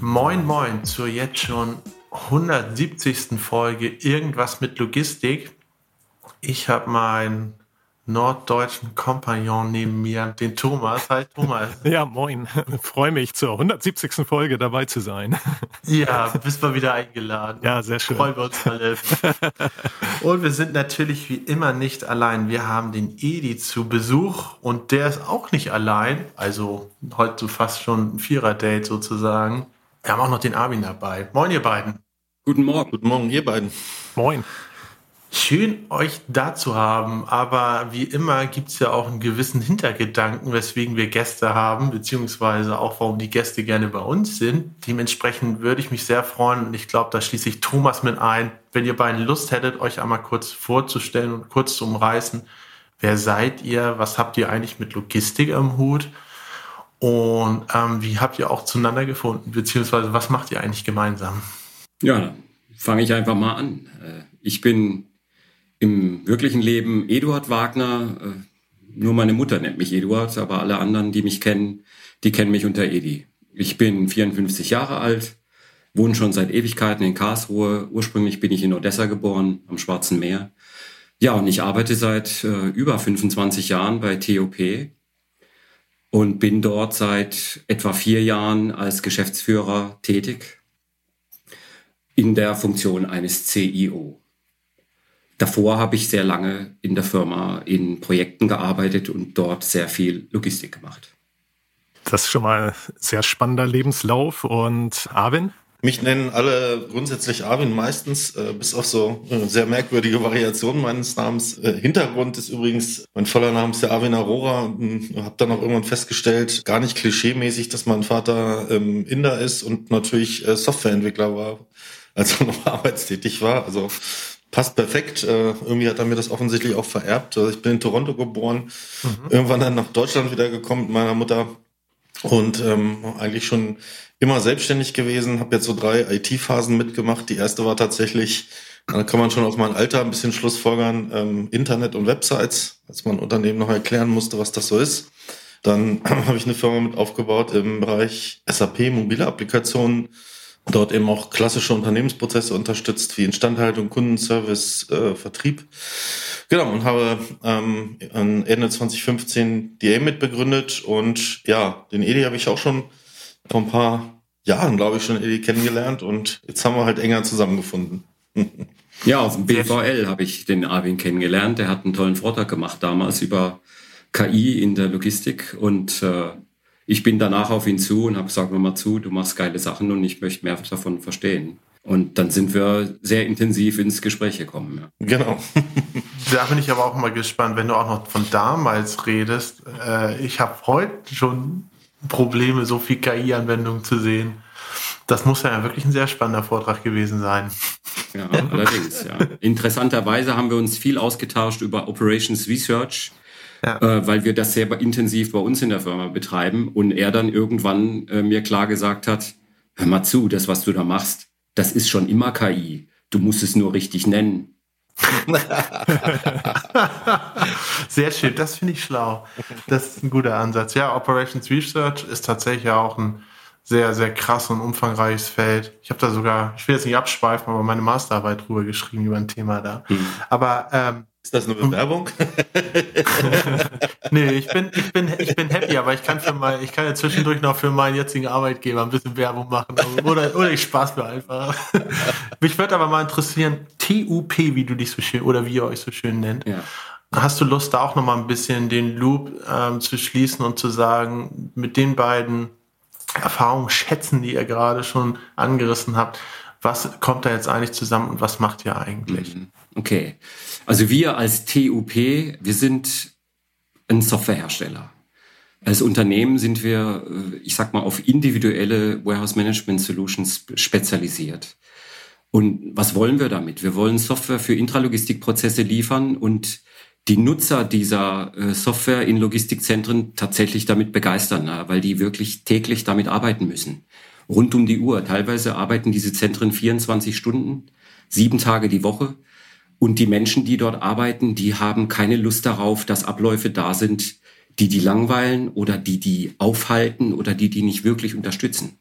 Moin, moin zur jetzt schon 170. Folge Irgendwas mit Logistik. Ich habe meinen norddeutschen Kompagnon neben mir, den Thomas. Hi Thomas. Ja, moin. Freue mich zur 170. Folge dabei zu sein. Ja, bist mal wieder eingeladen. Ja, sehr schön. Freuen wir uns alle. Und wir sind natürlich wie immer nicht allein. Wir haben den Edi zu Besuch und der ist auch nicht allein. Also heute fast schon ein Vierer-Date sozusagen. Wir haben auch noch den Armin dabei. Moin, ihr beiden. Guten Morgen. Guten Morgen, ihr beiden. Moin. Schön, euch da zu haben, aber wie immer gibt es ja auch einen gewissen Hintergedanken, weswegen wir Gäste haben, beziehungsweise auch warum die Gäste gerne bei uns sind. Dementsprechend würde ich mich sehr freuen und ich glaube, da schließe ich Thomas mit ein, wenn ihr beiden Lust hättet, euch einmal kurz vorzustellen und kurz zu umreißen. Wer seid ihr? Was habt ihr eigentlich mit Logistik am Hut? Und ähm, wie habt ihr auch zueinander gefunden? Beziehungsweise was macht ihr eigentlich gemeinsam? Ja, fange ich einfach mal an. Äh, ich bin im wirklichen Leben Eduard Wagner. Äh, nur meine Mutter nennt mich Eduard, aber alle anderen, die mich kennen, die kennen mich unter Edi. Ich bin 54 Jahre alt, wohne schon seit Ewigkeiten in Karlsruhe. Ursprünglich bin ich in Odessa geboren, am Schwarzen Meer. Ja, und ich arbeite seit äh, über 25 Jahren bei TOP und bin dort seit etwa vier Jahren als Geschäftsführer tätig in der Funktion eines CIO. Davor habe ich sehr lange in der Firma in Projekten gearbeitet und dort sehr viel Logistik gemacht. Das ist schon mal ein sehr spannender Lebenslauf. Und Arvin? Mich nennen alle grundsätzlich Arvin meistens, äh, bis auf so äh, sehr merkwürdige Variationen meines Namens. Äh, Hintergrund ist übrigens, mein voller Name ist der Arvin Arora. und Habe dann auch irgendwann festgestellt, gar nicht klischeemäßig, dass mein Vater ähm, Inder ist und natürlich äh, Softwareentwickler war, als er noch arbeitstätig war. Also passt perfekt. Äh, irgendwie hat er mir das offensichtlich auch vererbt. Also ich bin in Toronto geboren, mhm. irgendwann dann nach Deutschland wieder gekommen mit meiner Mutter und ähm, eigentlich schon immer selbstständig gewesen. Habe jetzt so drei IT-Phasen mitgemacht. Die erste war tatsächlich, da kann man schon aus meinem Alter ein bisschen Schlussfolgern, ähm, Internet und Websites, als man Unternehmen noch erklären musste, was das so ist. Dann habe ich eine Firma mit aufgebaut im Bereich SAP, mobile Applikationen dort eben auch klassische Unternehmensprozesse unterstützt, wie Instandhaltung, Kundenservice, äh, Vertrieb. Genau, und habe ähm, Ende 2015 die AIM mitbegründet und ja, den Edi habe ich auch schon vor ein paar Jahren, glaube ich, schon Edi kennengelernt und jetzt haben wir halt enger zusammengefunden. ja, auf dem BVL habe ich den Arvin kennengelernt. Der hat einen tollen Vortrag gemacht damals über KI in der Logistik und äh, ich bin danach auf ihn zu und habe gesagt, hör mal zu, du machst geile Sachen und ich möchte mehr davon verstehen. Und dann sind wir sehr intensiv ins Gespräch gekommen. Ja. Genau. da bin ich aber auch mal gespannt, wenn du auch noch von damals redest. Äh, ich habe heute schon Probleme, so viel KI-Anwendungen zu sehen. Das muss ja wirklich ein sehr spannender Vortrag gewesen sein. Ja, allerdings, ja. Interessanterweise haben wir uns viel ausgetauscht über Operations Research ja. äh, weil wir das sehr intensiv bei uns in der Firma betreiben und er dann irgendwann äh, mir klar gesagt hat, hör mal zu, das, was du da machst, das ist schon immer KI. Du musst es nur richtig nennen. Sehr schön, das finde ich schlau. Das ist ein guter Ansatz. Ja, Operations Research ist tatsächlich auch ein sehr, sehr krass und umfangreiches Feld. Ich habe da sogar, ich will jetzt nicht abschweifen, aber meine Masterarbeit drüber geschrieben über ein Thema da. Hm. Aber ähm, ist das eine Bewerbung? nee, ich bin, ich bin, ich bin happy, aber ich kann für mein, ich kann ja zwischendurch noch für meinen jetzigen Arbeitgeber ein bisschen Werbung machen. Oder, oder ich spaß mir einfach. Mich würde aber mal interessieren, TUP, wie du dich so schön, oder wie ihr euch so schön nennt. Ja. Hast du Lust, da auch noch mal ein bisschen den Loop ähm, zu schließen und zu sagen, mit den beiden Erfahrungen schätzen, die ihr gerade schon angerissen habt, was kommt da jetzt eigentlich zusammen und was macht ihr eigentlich? Mhm. Okay. Also wir als TUP, wir sind ein Softwarehersteller. Als Unternehmen sind wir, ich sag mal, auf individuelle Warehouse Management Solutions spezialisiert. Und was wollen wir damit? Wir wollen Software für Intralogistikprozesse liefern und die Nutzer dieser äh, Software in Logistikzentren tatsächlich damit begeistern, weil die wirklich täglich damit arbeiten müssen. Rund um die Uhr. Teilweise arbeiten diese Zentren 24 Stunden, sieben Tage die Woche. Und die Menschen, die dort arbeiten, die haben keine Lust darauf, dass Abläufe da sind, die die langweilen oder die die aufhalten oder die die nicht wirklich unterstützen.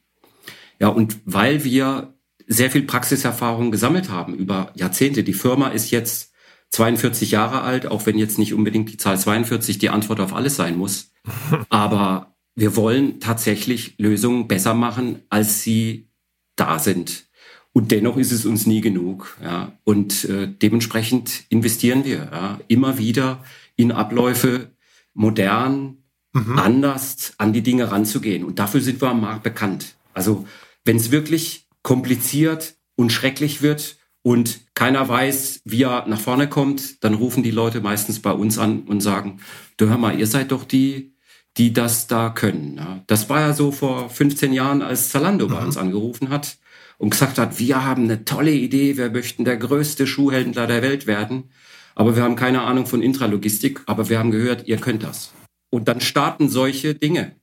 Ja, und weil wir sehr viel Praxiserfahrung gesammelt haben über Jahrzehnte, die Firma ist jetzt 42 Jahre alt, auch wenn jetzt nicht unbedingt die Zahl 42 die Antwort auf alles sein muss. Aber wir wollen tatsächlich Lösungen besser machen, als sie da sind. Und dennoch ist es uns nie genug. Ja. Und äh, dementsprechend investieren wir ja, immer wieder in Abläufe, modern, mhm. anders an die Dinge ranzugehen. Und dafür sind wir am Markt bekannt. Also wenn es wirklich kompliziert und schrecklich wird und keiner weiß, wie er nach vorne kommt, dann rufen die Leute meistens bei uns an und sagen, du hör mal, ihr seid doch die, die das da können. Das war ja so vor 15 Jahren, als Zalando mhm. bei uns angerufen hat und gesagt hat, wir haben eine tolle Idee, wir möchten der größte Schuhhändler der Welt werden, aber wir haben keine Ahnung von Intralogistik, aber wir haben gehört, ihr könnt das. Und dann starten solche Dinge.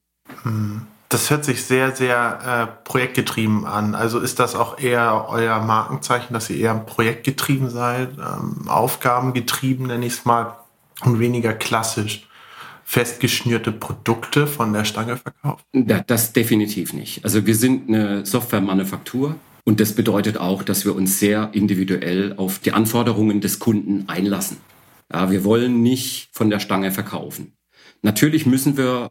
Hm. Das hört sich sehr, sehr äh, projektgetrieben an. Also ist das auch eher euer Markenzeichen, dass ihr eher projektgetrieben seid, ähm, aufgabengetrieben, nenne ich es mal, und weniger klassisch festgeschnürte Produkte von der Stange verkauft? Das definitiv nicht. Also wir sind eine Softwaremanufaktur und das bedeutet auch, dass wir uns sehr individuell auf die Anforderungen des Kunden einlassen. Ja, wir wollen nicht von der Stange verkaufen. Natürlich müssen wir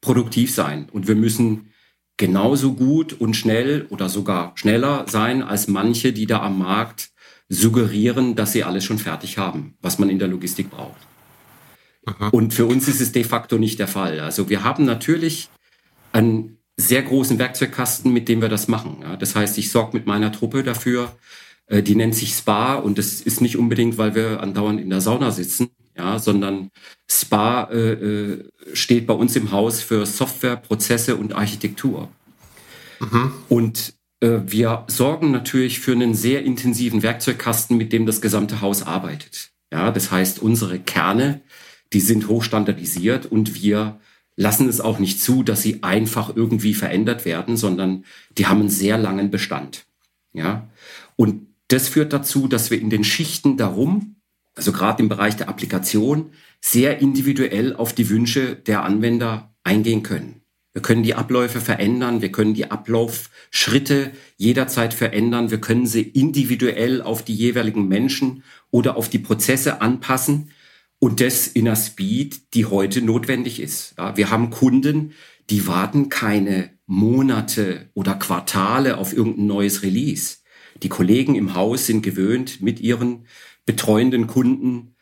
produktiv sein und wir müssen genauso gut und schnell oder sogar schneller sein als manche, die da am Markt suggerieren, dass sie alles schon fertig haben, was man in der Logistik braucht. Aha. Und für uns ist es de facto nicht der Fall. Also wir haben natürlich einen sehr großen Werkzeugkasten, mit dem wir das machen. Ja, das heißt, ich sorge mit meiner Truppe dafür, äh, die nennt sich Spa und das ist nicht unbedingt, weil wir andauernd in der Sauna sitzen, ja, sondern Spa äh, äh, steht bei uns im Haus für Software, Prozesse und Architektur. Mhm. Und äh, wir sorgen natürlich für einen sehr intensiven Werkzeugkasten, mit dem das gesamte Haus arbeitet. Ja, das heißt, unsere Kerne die sind hochstandardisiert und wir lassen es auch nicht zu, dass sie einfach irgendwie verändert werden, sondern die haben einen sehr langen Bestand. Ja. Und das führt dazu, dass wir in den Schichten darum, also gerade im Bereich der Applikation, sehr individuell auf die Wünsche der Anwender eingehen können. Wir können die Abläufe verändern, wir können die Ablaufschritte jederzeit verändern, wir können sie individuell auf die jeweiligen Menschen oder auf die Prozesse anpassen, und das in einer Speed, die heute notwendig ist. Ja, wir haben Kunden, die warten keine Monate oder Quartale auf irgendein neues Release. Die Kollegen im Haus sind gewöhnt, mit ihren betreuenden Kunden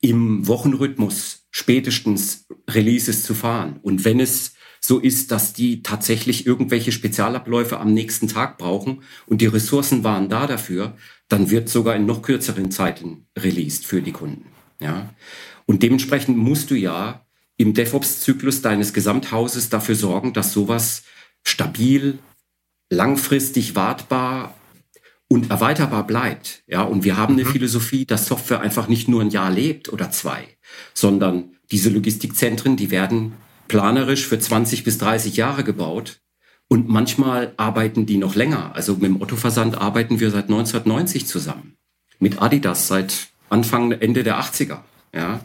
im Wochenrhythmus spätestens Releases zu fahren. Und wenn es so ist, dass die tatsächlich irgendwelche Spezialabläufe am nächsten Tag brauchen und die Ressourcen waren da dafür, dann wird sogar in noch kürzeren Zeiten released für die Kunden. Ja. Und dementsprechend musst du ja im DevOps-Zyklus deines Gesamthauses dafür sorgen, dass sowas stabil, langfristig wartbar und erweiterbar bleibt. Ja, und wir haben eine mhm. Philosophie, dass Software einfach nicht nur ein Jahr lebt oder zwei, sondern diese Logistikzentren, die werden planerisch für 20 bis 30 Jahre gebaut. Und manchmal arbeiten die noch länger. Also mit dem Otto-Versand arbeiten wir seit 1990 zusammen. Mit Adidas seit Anfang, Ende der 80er. Ja.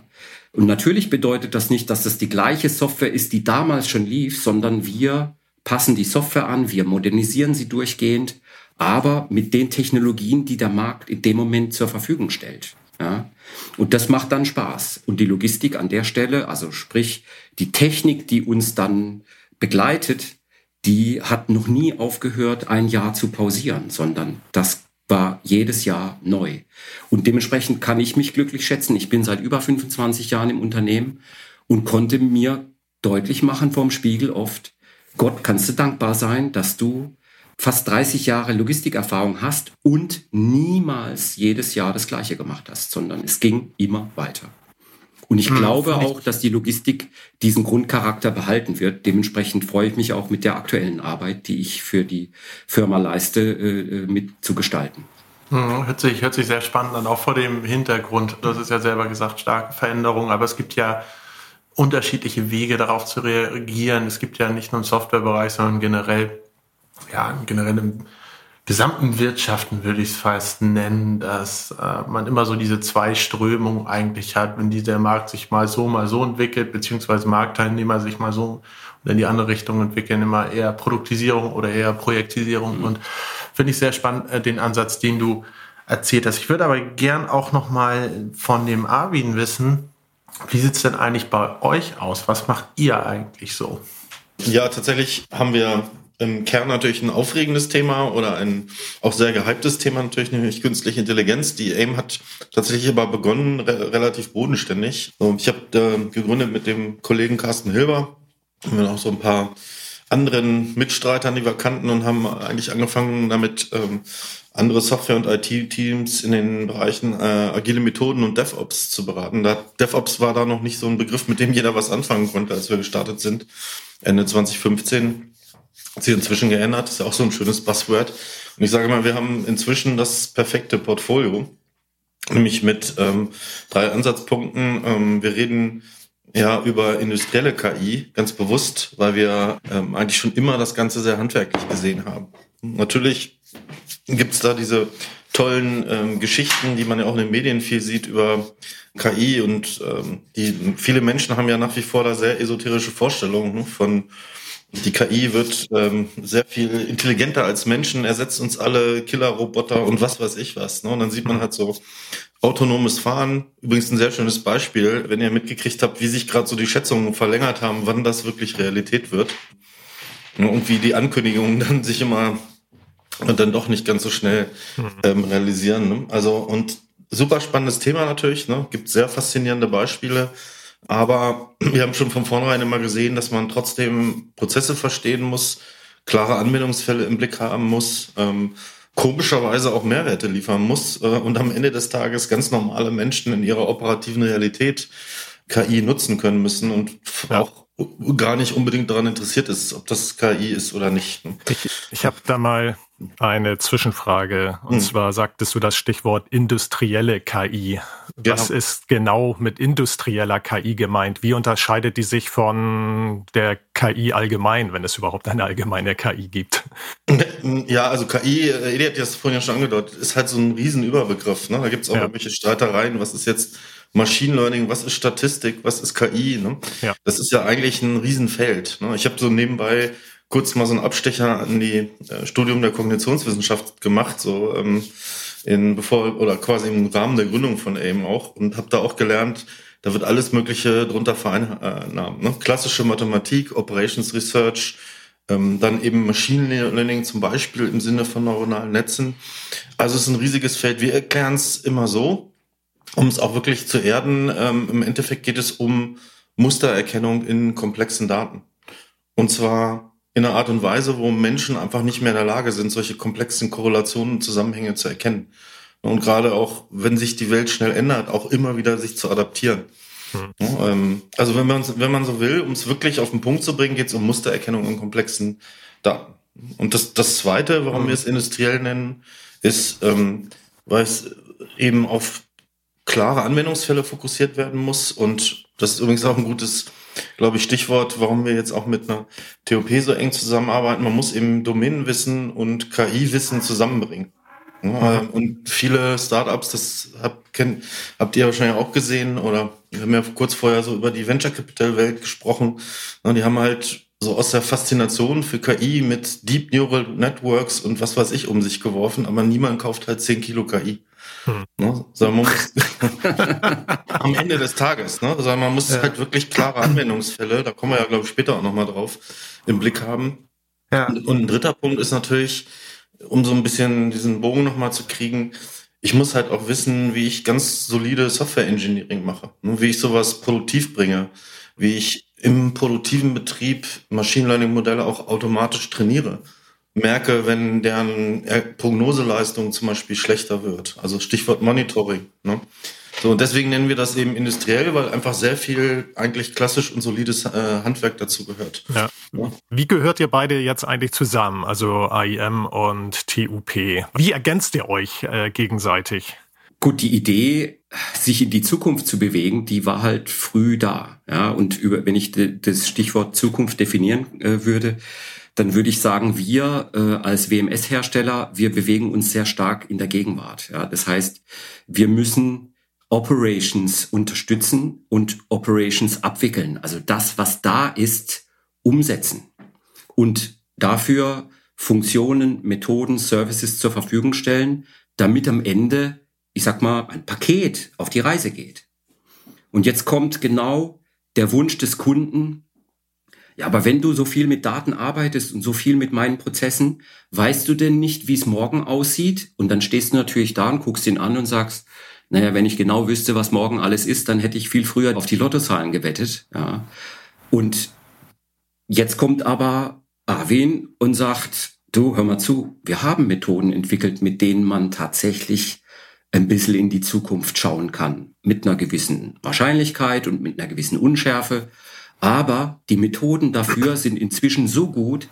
Und natürlich bedeutet das nicht, dass das die gleiche Software ist, die damals schon lief, sondern wir passen die Software an, wir modernisieren sie durchgehend, aber mit den Technologien, die der Markt in dem Moment zur Verfügung stellt. Ja. Und das macht dann Spaß. Und die Logistik an der Stelle, also sprich die Technik, die uns dann begleitet, die hat noch nie aufgehört, ein Jahr zu pausieren, sondern das war jedes Jahr neu. Und dementsprechend kann ich mich glücklich schätzen. Ich bin seit über 25 Jahren im Unternehmen und konnte mir deutlich machen vorm Spiegel oft, Gott, kannst du dankbar sein, dass du fast 30 Jahre Logistikerfahrung hast und niemals jedes Jahr das Gleiche gemacht hast, sondern es ging immer weiter. Und ich hm, glaube auch, dass die Logistik diesen Grundcharakter behalten wird. Dementsprechend freue ich mich auch mit der aktuellen Arbeit, die ich für die Firma leiste, äh, äh mit zu gestalten. Hm, hört sich, hört sich sehr spannend an, auch vor dem Hintergrund. Das ist ja selber gesagt, starke Veränderungen, aber es gibt ja unterschiedliche Wege darauf zu reagieren. Es gibt ja nicht nur im Softwarebereich, sondern generell, ja, generell im gesamten Wirtschaften würde ich es fast nennen, dass äh, man immer so diese zwei Strömungen eigentlich hat, wenn dieser Markt sich mal so, mal so entwickelt, beziehungsweise Marktteilnehmer sich mal so oder in die andere Richtung entwickeln, immer eher Produktisierung oder eher Projektisierung. Mhm. Und finde ich sehr spannend, äh, den Ansatz, den du erzählt hast. Ich würde aber gern auch noch mal von dem Arvin wissen, wie sieht's denn eigentlich bei euch aus? Was macht ihr eigentlich so? Ja, tatsächlich haben wir im Kern natürlich ein aufregendes Thema oder ein auch sehr gehyptes Thema natürlich, nämlich künstliche Intelligenz. Die AIM hat tatsächlich aber begonnen re relativ bodenständig. Ich habe äh, gegründet mit dem Kollegen Carsten Hilber und auch so ein paar anderen Mitstreitern, die wir kannten und haben eigentlich angefangen damit, ähm, andere Software- und IT-Teams in den Bereichen äh, agile Methoden und DevOps zu beraten. Da, DevOps war da noch nicht so ein Begriff, mit dem jeder was anfangen konnte, als wir gestartet sind, Ende 2015 hat sich inzwischen geändert. Ist ja auch so ein schönes Buzzword. Und ich sage mal, wir haben inzwischen das perfekte Portfolio, nämlich mit ähm, drei Ansatzpunkten. Ähm, wir reden ja über industrielle KI ganz bewusst, weil wir ähm, eigentlich schon immer das Ganze sehr handwerklich gesehen haben. Natürlich gibt's da diese tollen ähm, Geschichten, die man ja auch in den Medien viel sieht über KI und ähm, die viele Menschen haben ja nach wie vor da sehr esoterische Vorstellungen ne, von die KI wird ähm, sehr viel intelligenter als Menschen, ersetzt uns alle Killerroboter und was weiß ich was. Ne? Und dann sieht man halt so autonomes Fahren. Übrigens ein sehr schönes Beispiel, wenn ihr mitgekriegt habt, wie sich gerade so die Schätzungen verlängert haben, wann das wirklich Realität wird. Und wie die Ankündigungen dann sich immer und dann doch nicht ganz so schnell ähm, realisieren. Ne? Also und super spannendes Thema natürlich. Ne? Gibt sehr faszinierende Beispiele. Aber wir haben schon von vornherein immer gesehen, dass man trotzdem Prozesse verstehen muss, klare Anwendungsfälle im Blick haben muss, ähm, komischerweise auch Mehrwerte liefern muss äh, und am Ende des Tages ganz normale Menschen in ihrer operativen Realität KI nutzen können müssen und ja. auch gar nicht unbedingt daran interessiert ist, ob das KI ist oder nicht. Ich, ich habe da mal eine Zwischenfrage. Und hm. zwar sagtest du das Stichwort industrielle KI. Was genau. ist genau mit industrieller KI gemeint? Wie unterscheidet die sich von der KI allgemein, wenn es überhaupt eine allgemeine KI gibt? Ja, also KI, Edi hat das vorhin ja schon angedeutet, ist halt so ein Riesenüberbegriff. Ne? Da gibt es auch ja. irgendwelche Streitereien. Was ist jetzt Machine Learning, was ist Statistik, was ist KI? Ne? Ja. Das ist ja eigentlich ein Riesenfeld. Ne? Ich habe so nebenbei kurz mal so einen Abstecher an die äh, Studium der Kognitionswissenschaft gemacht, so ähm, in bevor oder quasi im Rahmen der Gründung von AIM auch und habe da auch gelernt, da wird alles Mögliche drunter vereinnahmen. Ne? Klassische Mathematik, Operations Research, ähm, dann eben Machine Learning zum Beispiel im Sinne von neuronalen Netzen. Also es ist ein riesiges Feld. Wir erklären es immer so, um es auch wirklich zu erden. Ähm, Im Endeffekt geht es um Mustererkennung in komplexen Daten. Und zwar in einer Art und Weise, wo Menschen einfach nicht mehr in der Lage sind, solche komplexen Korrelationen und Zusammenhänge zu erkennen. Und gerade auch, wenn sich die Welt schnell ändert, auch immer wieder sich zu adaptieren. Hm. also wenn man, wenn man so will, um es wirklich auf den Punkt zu bringen, geht es um Mustererkennung in komplexen Daten. Und das, das Zweite, warum hm. wir es industriell nennen, ist, ähm, weil es eben auf klare Anwendungsfälle fokussiert werden muss. Und das ist übrigens auch ein gutes glaube ich, Stichwort, warum wir jetzt auch mit einer TOP so eng zusammenarbeiten. Man muss eben Domänenwissen und KI-Wissen zusammenbringen. Ja, und viele Startups, das habt, kennt, habt ihr wahrscheinlich auch gesehen oder wir haben ja kurz vorher so über die Venture Capital Welt gesprochen. Ja, die haben halt so aus der Faszination für KI mit Deep Neural Networks und was weiß ich um sich geworfen, aber niemand kauft halt 10 Kilo KI. Hm. Ne? Sondern man muss am Ende des Tages, ne? Sondern man muss ja. halt wirklich klare Anwendungsfälle, da kommen wir ja, glaube ich, später auch nochmal drauf, im Blick haben. Ja. Und, und ein dritter Punkt ist natürlich, um so ein bisschen diesen Bogen nochmal zu kriegen, ich muss halt auch wissen, wie ich ganz solide Software Engineering mache, ne? wie ich sowas produktiv bringe, wie ich im produktiven Betrieb Machine Learning Modelle auch automatisch trainiere merke, wenn deren Prognoseleistung zum Beispiel schlechter wird. Also Stichwort Monitoring. Ne? So, und deswegen nennen wir das eben industriell, weil einfach sehr viel eigentlich klassisch und solides äh, Handwerk dazu gehört. Ja. ja. Wie gehört ihr beide jetzt eigentlich zusammen, also AIM und TUP? Wie ergänzt ihr euch äh, gegenseitig? Gut, die Idee, sich in die Zukunft zu bewegen, die war halt früh da. Ja, und über, wenn ich de, das Stichwort Zukunft definieren äh, würde, dann würde ich sagen, wir äh, als WMS-Hersteller, wir bewegen uns sehr stark in der Gegenwart. Ja, das heißt, wir müssen Operations unterstützen und Operations abwickeln. Also das, was da ist, umsetzen. Und dafür Funktionen, Methoden, Services zur Verfügung stellen, damit am Ende, ich sag mal, ein Paket auf die Reise geht. Und jetzt kommt genau der Wunsch des Kunden, ja, aber wenn du so viel mit Daten arbeitest und so viel mit meinen Prozessen, weißt du denn nicht, wie es morgen aussieht? Und dann stehst du natürlich da und guckst ihn an und sagst, naja, wenn ich genau wüsste, was morgen alles ist, dann hätte ich viel früher auf die Lottozahlen gewettet. Ja. Und jetzt kommt aber Arvin und sagt, du, hör mal zu, wir haben Methoden entwickelt, mit denen man tatsächlich ein bisschen in die Zukunft schauen kann. Mit einer gewissen Wahrscheinlichkeit und mit einer gewissen Unschärfe. Aber die Methoden dafür sind inzwischen so gut,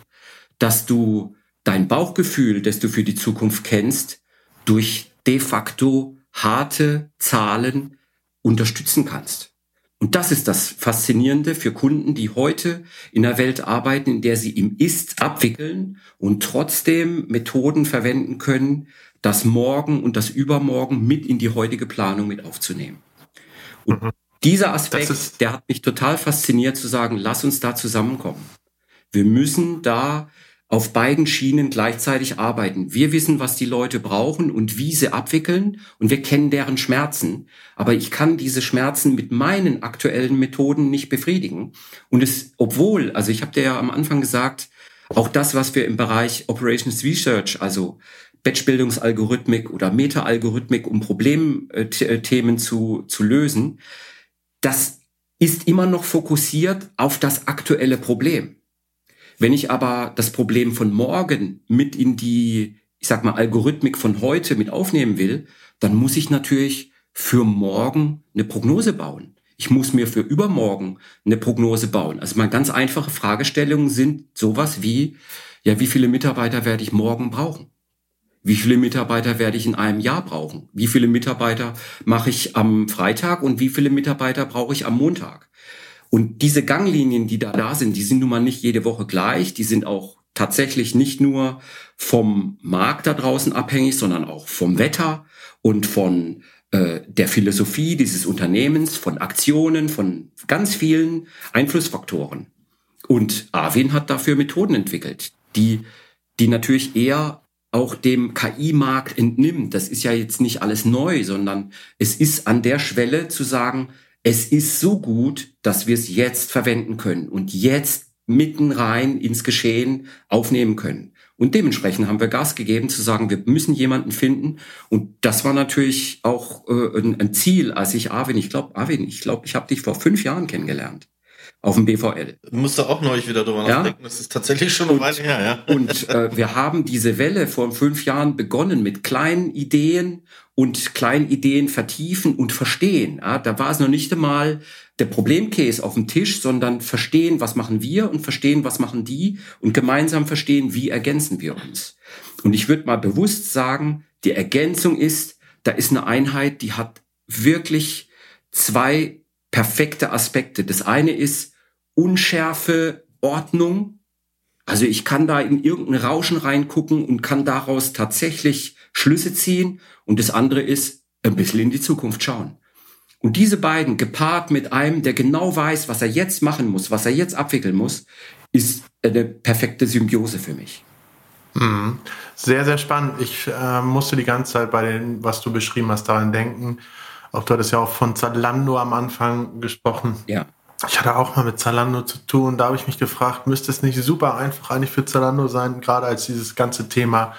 dass du dein Bauchgefühl, das du für die Zukunft kennst, durch de facto harte Zahlen unterstützen kannst. Und das ist das Faszinierende für Kunden, die heute in einer Welt arbeiten, in der sie im Ist abwickeln und trotzdem Methoden verwenden können, das Morgen und das Übermorgen mit in die heutige Planung mit aufzunehmen. Und mhm. Dieser Aspekt, der hat mich total fasziniert zu sagen, lass uns da zusammenkommen. Wir müssen da auf beiden Schienen gleichzeitig arbeiten. Wir wissen, was die Leute brauchen und wie sie abwickeln und wir kennen deren Schmerzen. Aber ich kann diese Schmerzen mit meinen aktuellen Methoden nicht befriedigen. Und es, obwohl, also ich habe dir ja am Anfang gesagt, auch das, was wir im Bereich Operations Research, also Batchbildungsalgorithmik oder Meta-Algorithmik, um Problemthemen zu, zu lösen, das ist immer noch fokussiert auf das aktuelle Problem. Wenn ich aber das Problem von morgen mit in die, ich sag mal, Algorithmik von heute mit aufnehmen will, dann muss ich natürlich für morgen eine Prognose bauen. Ich muss mir für übermorgen eine Prognose bauen. Also mal ganz einfache Fragestellungen sind sowas wie, ja, wie viele Mitarbeiter werde ich morgen brauchen? Wie viele Mitarbeiter werde ich in einem Jahr brauchen? Wie viele Mitarbeiter mache ich am Freitag und wie viele Mitarbeiter brauche ich am Montag? Und diese Ganglinien, die da da sind, die sind nun mal nicht jede Woche gleich. Die sind auch tatsächlich nicht nur vom Markt da draußen abhängig, sondern auch vom Wetter und von äh, der Philosophie dieses Unternehmens, von Aktionen, von ganz vielen Einflussfaktoren. Und Arvin hat dafür Methoden entwickelt, die, die natürlich eher auch dem KI-Markt entnimmt. Das ist ja jetzt nicht alles neu, sondern es ist an der Schwelle zu sagen, es ist so gut, dass wir es jetzt verwenden können und jetzt mitten rein ins Geschehen aufnehmen können. Und dementsprechend haben wir Gas gegeben zu sagen, wir müssen jemanden finden. Und das war natürlich auch äh, ein, ein, Ziel, als ich Arvin, ich glaube, Arvin, ich glaube, ich habe dich vor fünf Jahren kennengelernt auf dem BVL. Du musst da auch neulich wieder drüber ja? nachdenken. Das ist tatsächlich schon eine Weile her, ja. Und äh, wir haben diese Welle vor fünf Jahren begonnen mit kleinen Ideen und kleinen Ideen vertiefen und verstehen. Ja, da war es noch nicht einmal der Problemcase auf dem Tisch, sondern verstehen, was machen wir und verstehen, was machen die und gemeinsam verstehen, wie ergänzen wir uns. Und ich würde mal bewusst sagen, die Ergänzung ist, da ist eine Einheit, die hat wirklich zwei perfekte Aspekte. Das eine ist, unschärfe Ordnung. Also ich kann da in irgendein Rauschen reingucken und kann daraus tatsächlich Schlüsse ziehen. Und das andere ist ein bisschen in die Zukunft schauen. Und diese beiden gepaart mit einem, der genau weiß, was er jetzt machen muss, was er jetzt abwickeln muss, ist eine perfekte Symbiose für mich. Mhm. Sehr, sehr spannend. Ich äh, musste die ganze Zeit bei dem, was du beschrieben hast, daran denken. Auch du hattest ja auch von Zalando am Anfang gesprochen. Ja. Ich hatte auch mal mit Zalando zu tun. Da habe ich mich gefragt, müsste es nicht super einfach eigentlich für Zalando sein, gerade als dieses ganze Thema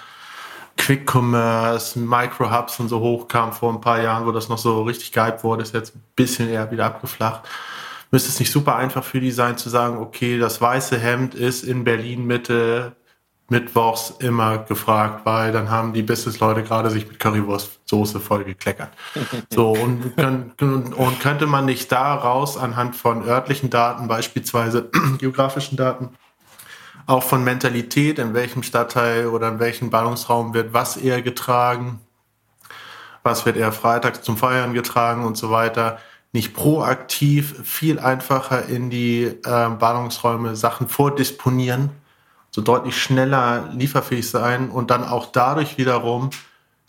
Quick Commerce, Micro-Hubs und so hochkam vor ein paar Jahren, wo das noch so richtig gehypt wurde, ist jetzt ein bisschen eher wieder abgeflacht. Müsste es nicht super einfach für die sein zu sagen, okay, das weiße Hemd ist in Berlin Mitte mittwochs immer gefragt, weil dann haben die Businessleute gerade sich mit Currywurstsoße voll gekleckert. So, und, und könnte man nicht daraus anhand von örtlichen Daten, beispielsweise geografischen Daten, auch von Mentalität, in welchem Stadtteil oder in welchem Ballungsraum wird was eher getragen, was wird eher freitags zum Feiern getragen und so weiter, nicht proaktiv viel einfacher in die äh, Ballungsräume Sachen vordisponieren so deutlich schneller lieferfähig sein und dann auch dadurch wiederum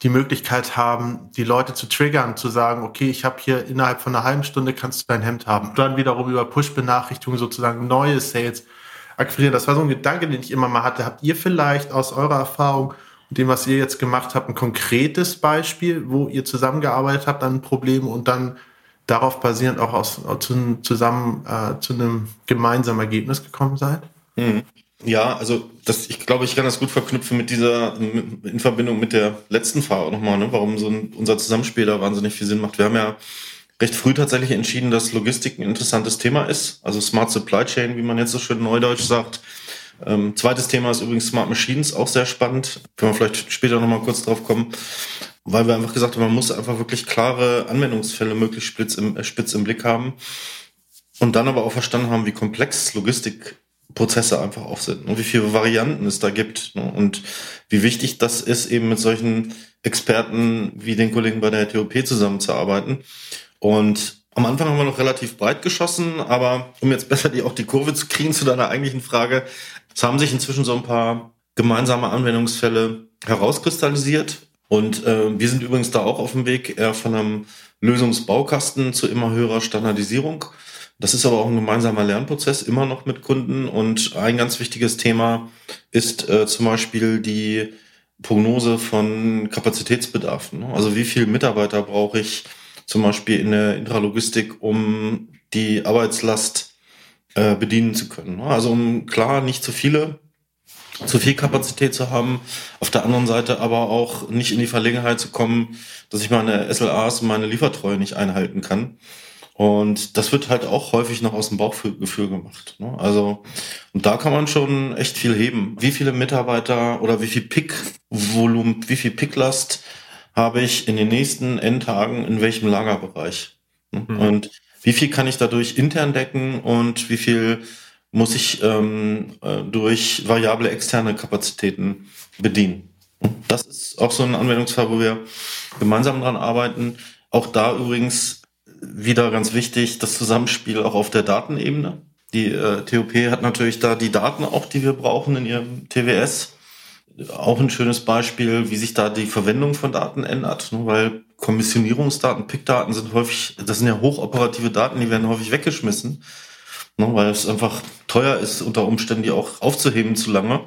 die Möglichkeit haben, die Leute zu triggern, zu sagen, okay, ich habe hier innerhalb von einer halben Stunde kannst du dein Hemd haben. Dann wiederum über Push-Benachrichtigungen sozusagen neue Sales akquirieren. Das war so ein Gedanke, den ich immer mal hatte. Habt ihr vielleicht aus eurer Erfahrung und dem, was ihr jetzt gemacht habt, ein konkretes Beispiel, wo ihr zusammengearbeitet habt an Problemen und dann darauf basierend auch aus, zu, zusammen äh, zu einem gemeinsamen Ergebnis gekommen seid? Mhm. Ja, also das, ich glaube, ich kann das gut verknüpfen mit dieser, in Verbindung mit der letzten Frage nochmal, ne, warum so ein, unser Zusammenspiel da wahnsinnig viel Sinn macht. Wir haben ja recht früh tatsächlich entschieden, dass Logistik ein interessantes Thema ist. Also Smart Supply Chain, wie man jetzt so schön neudeutsch sagt. Ähm, zweites Thema ist übrigens Smart Machines, auch sehr spannend. Können wir vielleicht später nochmal kurz drauf kommen. Weil wir einfach gesagt haben, man muss einfach wirklich klare Anwendungsfälle möglichst spitz im, äh, spitz im Blick haben. Und dann aber auch verstanden haben, wie komplex Logistik Prozesse einfach auch sind und wie viele Varianten es da gibt ne? und wie wichtig das ist, eben mit solchen Experten wie den Kollegen bei der TOP zusammenzuarbeiten. Und am Anfang haben wir noch relativ breit geschossen, aber um jetzt besser die, auch die Kurve zu kriegen zu deiner eigentlichen Frage, es haben sich inzwischen so ein paar gemeinsame Anwendungsfälle herauskristallisiert. Und äh, wir sind übrigens da auch auf dem Weg, eher von einem Lösungsbaukasten zu immer höherer Standardisierung. Das ist aber auch ein gemeinsamer Lernprozess, immer noch mit Kunden. Und ein ganz wichtiges Thema ist äh, zum Beispiel die Prognose von Kapazitätsbedarfen. Ne? Also wie viele Mitarbeiter brauche ich zum Beispiel in der Intralogistik, um die Arbeitslast äh, bedienen zu können. Ne? Also um klar nicht zu viele, zu viel Kapazität zu haben, auf der anderen Seite aber auch nicht in die Verlegenheit zu kommen, dass ich meine SLAs und meine Liefertreue nicht einhalten kann. Und das wird halt auch häufig noch aus dem Bauchgefühl gemacht. Ne? Also, und da kann man schon echt viel heben. Wie viele Mitarbeiter oder wie viel Pick-Volumen, wie viel Picklast habe ich in den nächsten N-Tagen in welchem Lagerbereich? Ne? Mhm. Und wie viel kann ich dadurch intern decken und wie viel muss ich ähm, äh, durch variable externe Kapazitäten bedienen? Das ist auch so ein Anwendungsfall, wo wir gemeinsam dran arbeiten. Auch da übrigens wieder ganz wichtig, das Zusammenspiel auch auf der Datenebene. Die äh, TOP hat natürlich da die Daten auch, die wir brauchen in ihrem TWS. Auch ein schönes Beispiel, wie sich da die Verwendung von Daten ändert, ne? weil Kommissionierungsdaten, PIC-Daten sind häufig, das sind ja hochoperative Daten, die werden häufig weggeschmissen, ne? weil es einfach teuer ist, unter Umständen die auch aufzuheben zu lange.